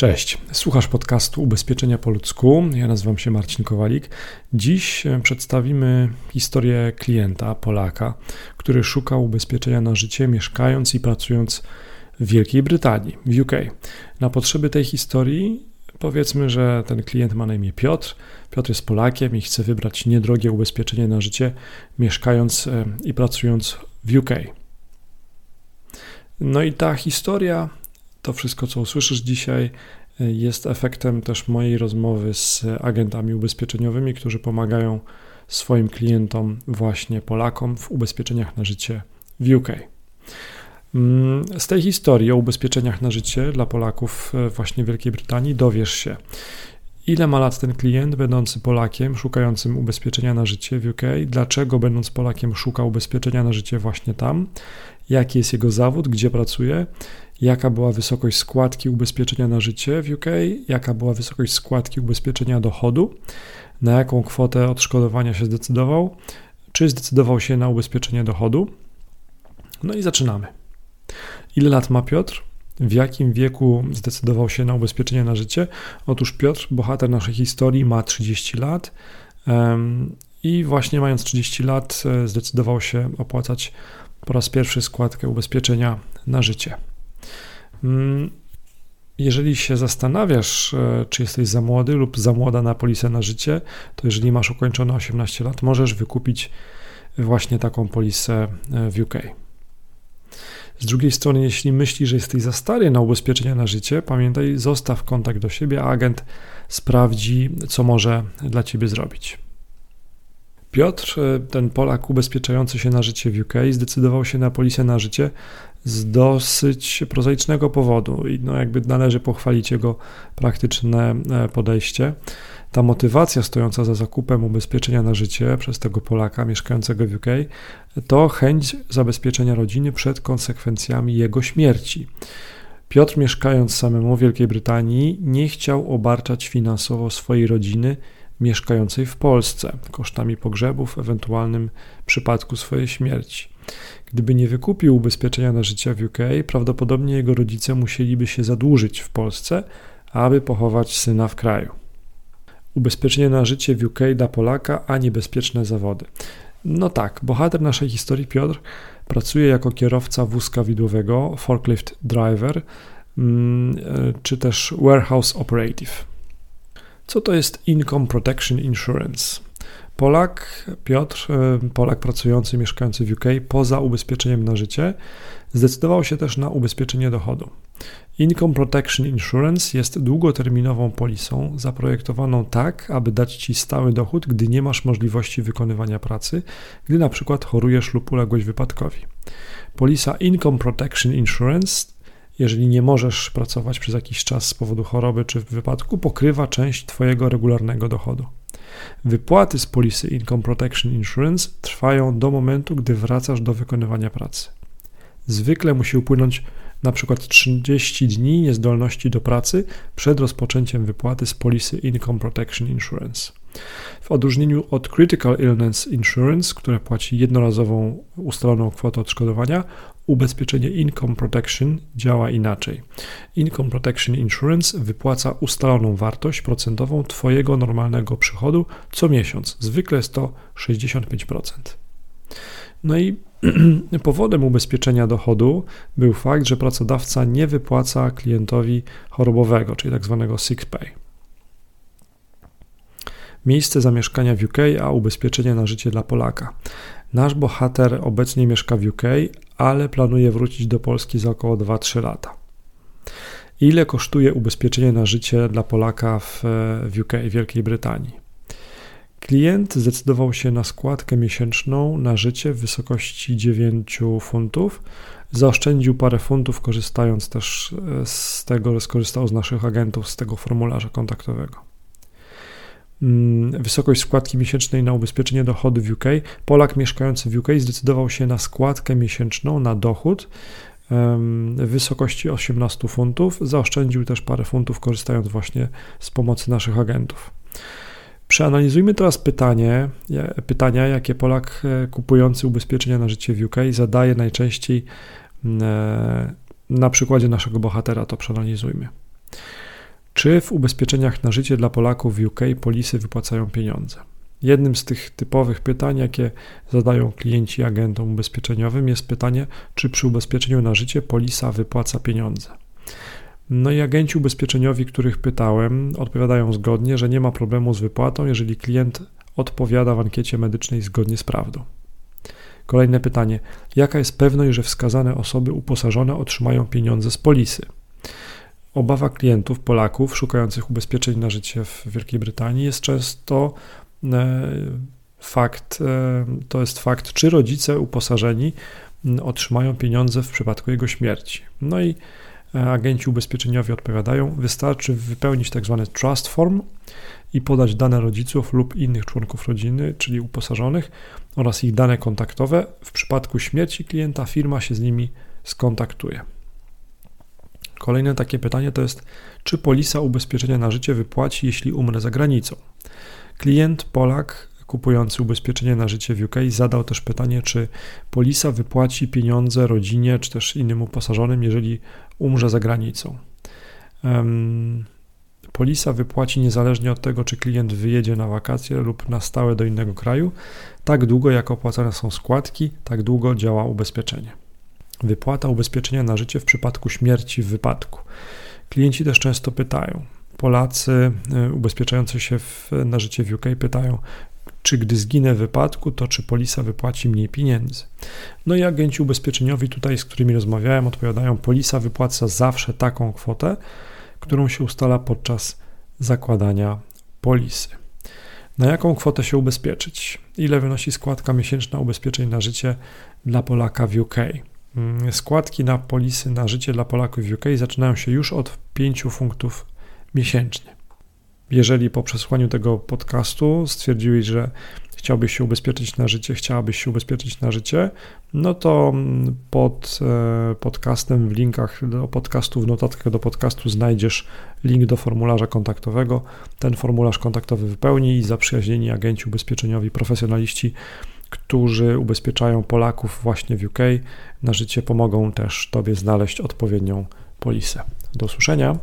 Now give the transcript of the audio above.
Cześć, słuchasz podcastu Ubezpieczenia po ludzku. Ja nazywam się Marcin Kowalik. Dziś e, przedstawimy historię klienta, Polaka, który szukał ubezpieczenia na życie, mieszkając i pracując w Wielkiej Brytanii, w UK. Na potrzeby tej historii powiedzmy, że ten klient ma na imię Piotr. Piotr jest Polakiem i chce wybrać niedrogie ubezpieczenie na życie, mieszkając e, i pracując w UK. No i ta historia to wszystko, co usłyszysz dzisiaj, e, jest efektem też mojej rozmowy z agentami ubezpieczeniowymi, którzy pomagają swoim klientom, właśnie Polakom, w ubezpieczeniach na życie w UK. Mm, z tej historii o ubezpieczeniach na życie dla Polaków e, właśnie w Wielkiej Brytanii dowiesz się, ile ma lat ten klient, będący Polakiem, szukającym ubezpieczenia na życie w UK, dlaczego będąc Polakiem szuka ubezpieczenia na życie właśnie tam, jaki jest jego zawód, gdzie pracuje, jaka była wysokość składki ubezpieczenia na życie w UK, jaka była wysokość składki ubezpieczenia dochodu, na jaką kwotę odszkodowania się zdecydował, czy zdecydował się na ubezpieczenie dochodu. No i zaczynamy. Ile lat ma Piotr? W jakim wieku zdecydował się na ubezpieczenie na życie? Otóż Piotr, bohater naszej historii, ma 30 lat i właśnie mając 30 lat e, zdecydował się opłacać po raz pierwszy składkę ubezpieczenia na życie. Mm, jeżeli się zastanawiasz, e, czy jesteś za młody lub za młoda na polisę na życie, to jeżeli masz ukończone 18 lat, możesz wykupić właśnie taką polisę e, w UK. Z drugiej strony, jeśli myślisz, że jesteś za stary na ubezpieczenia na życie, pamiętaj, zostaw kontakt do siebie, a agent sprawdzi, co może dla ciebie zrobić. Piotr, e, ten Polak ubezpieczający się na życie w UK, zdecydował się na polisę na życie z dosyć prozaicznego powodu i no jakby należy pochwalić jego praktyczne e, podejście. Ta motywacja stojąca za zakupem ubezpieczenia na życie przez tego Polaka mieszkającego w UK to chęć zabezpieczenia rodziny przed konsekwencjami jego śmierci. Piotr, mieszkając samemu w Wielkiej Brytanii, nie chciał obarczać finansowo swojej rodziny mieszkającej w Polsce kosztami pogrzebów, w ewentualnym przypadku swojej śmierci. Gdyby nie wykupił ubezpieczenia na życie w UK, prawdopodobnie jego rodzice musieliby się zadłużyć w Polsce, aby pochować syna w kraju. Ubezpieczenie na życie w UK dla Polaka, a niebezpieczne zawody. No tak, bohater naszej historii Piotr pracuje jako kierowca wózka widłowego, forklift driver, mm, e, czy też warehouse operative. Co to jest Income Protection Insurance? Polak, Piotr, e, Polak pracujący, mieszkający w UK poza ubezpieczeniem na życie, zdecydował się też na ubezpieczenie dochodu. Income Protection Insurance jest długoterminową polisą zaprojektowaną tak, aby dać Ci stały dochód, gdy nie masz możliwości wykonywania pracy, gdy na przykład chorujesz lub uległeś wypadkowi. Polisa Income Protection Insurance jeżeli nie możesz pracować przez jakiś czas z powodu choroby czy wypadku, pokrywa część Twojego regularnego dochodu. Wypłaty z polisy Income Protection Insurance trwają do momentu, gdy wracasz do wykonywania pracy. Zwykle musi upłynąć przykład 30 dni niezdolności do pracy przed rozpoczęciem wypłaty z polisy Income Protection Insurance. W odróżnieniu od Critical Illness Insurance, które płaci jednorazową ustaloną kwotę odszkodowania, ubezpieczenie Income Protection działa inaczej. Income Protection Insurance wypłaca ustaloną wartość procentową Twojego normalnego przychodu co miesiąc. Zwykle jest to 65%. No i powodem ubezpieczenia dochodu był fakt, że pracodawca nie wypłaca klientowi chorobowego, czyli tzw. Tak sick pay miejsce zamieszkania w UK, a ubezpieczenie na życie dla Polaka. Nasz bohater obecnie mieszka w UK, ale planuje wrócić do Polski za około 2-3 lata. Ile kosztuje ubezpieczenie na życie dla Polaka w, w UK, Wielkiej Brytanii? Klient zdecydował się na składkę miesięczną na życie w wysokości 9 funtów. Zaoszczędził parę funtów, korzystając też z tego, że skorzystał z naszych agentów z tego formularza kontaktowego. Mm, wysokość składki miesięcznej na ubezpieczenie dochodu w UK, Polak mieszkający w UK zdecydował się na składkę miesięczną na dochód w wysokości 18 funtów. Zaoszczędził też parę funtów, korzystając właśnie z pomocy naszych agentów. Przeanalizujmy teraz pytanie, pytania, jakie Polak e, kupujący ubezpieczenia na życie w UK zadaje najczęściej mm, e, na przykładzie naszego bohatera. To przeanalizujmy. Czy w ubezpieczeniach na życie dla Polaków w UK polisy wypłacają pieniądze? Jednym z tych typowych pytań, jakie zadają klienci agentom ubezpieczeniowym, jest pytanie, czy przy ubezpieczeniu na życie polisa wypłaca pieniądze. No i agenci ubezpieczeniowi, których pytałem, odpowiadają zgodnie, że nie ma problemu z wypłatą, jeżeli klient odpowiada w ankiecie medycznej zgodnie z prawdą. Kolejne pytanie: jaka jest pewność, że wskazane osoby uposażone otrzymają pieniądze z polisy? Obawa klientów, Polaków szukających ubezpieczeń na życie w Wielkiej Brytanii jest często e, fakt, e, to jest fakt, czy rodzice uposażeni otrzymają pieniądze w przypadku jego śmierci. No i e, agenci ubezpieczeniowi odpowiadają, wystarczy wypełnić tak zwany trust form i podać dane rodziców lub innych członków rodziny, czyli uposażonych oraz ich dane kontaktowe. W przypadku śmierci klienta firma się z nimi skontaktuje. Kolejne takie pytanie to jest, czy polisa ubezpieczenia na życie wypłaci, jeśli umrę za granicą? Klient Polak kupujący ubezpieczenie na życie w UK zadał też pytanie, czy polisa wypłaci pieniądze rodzinie czy też innym uposażonym, jeżeli umrze za granicą. Um, polisa wypłaci niezależnie od tego, czy klient wyjedzie na wakacje lub na stałe do innego kraju, tak długo jak opłacane są składki, tak długo działa ubezpieczenie. Wypłata ubezpieczenia na życie w przypadku śmierci w wypadku. Klienci też często pytają. Polacy e, ubezpieczający się w, na życie w UK pytają, czy gdy zginę w wypadku, to czy polisa wypłaci mniej pieniędzy. No i agenci ubezpieczeniowi tutaj, z którymi rozmawiałem, odpowiadają, polisa wypłaca zawsze taką kwotę, którą się ustala podczas zakładania polisy. Na jaką kwotę się ubezpieczyć? Ile wynosi składka miesięczna ubezpieczeń na życie dla Polaka w UK? Mm, składki na polisy na życie dla Polaków w UK zaczynają się już od 5 funtów miesięcznie. Jeżeli po przesłaniu tego podcastu stwierdziłeś, że chciałbyś się ubezpieczyć na życie, chciałabyś się ubezpieczyć na życie, no to mm, pod e, podcastem, w linkach do podcastu, w notatkach do podcastu znajdziesz link do formularza kontaktowego. Ten formularz kontaktowy wypełnij i zaprzyjaźnieni agenci ubezpieczeniowi, profesjonaliści którzy ubezpieczają Polaków właśnie w UK na życie, pomogą też Tobie znaleźć odpowiednią polisę. Do usłyszenia.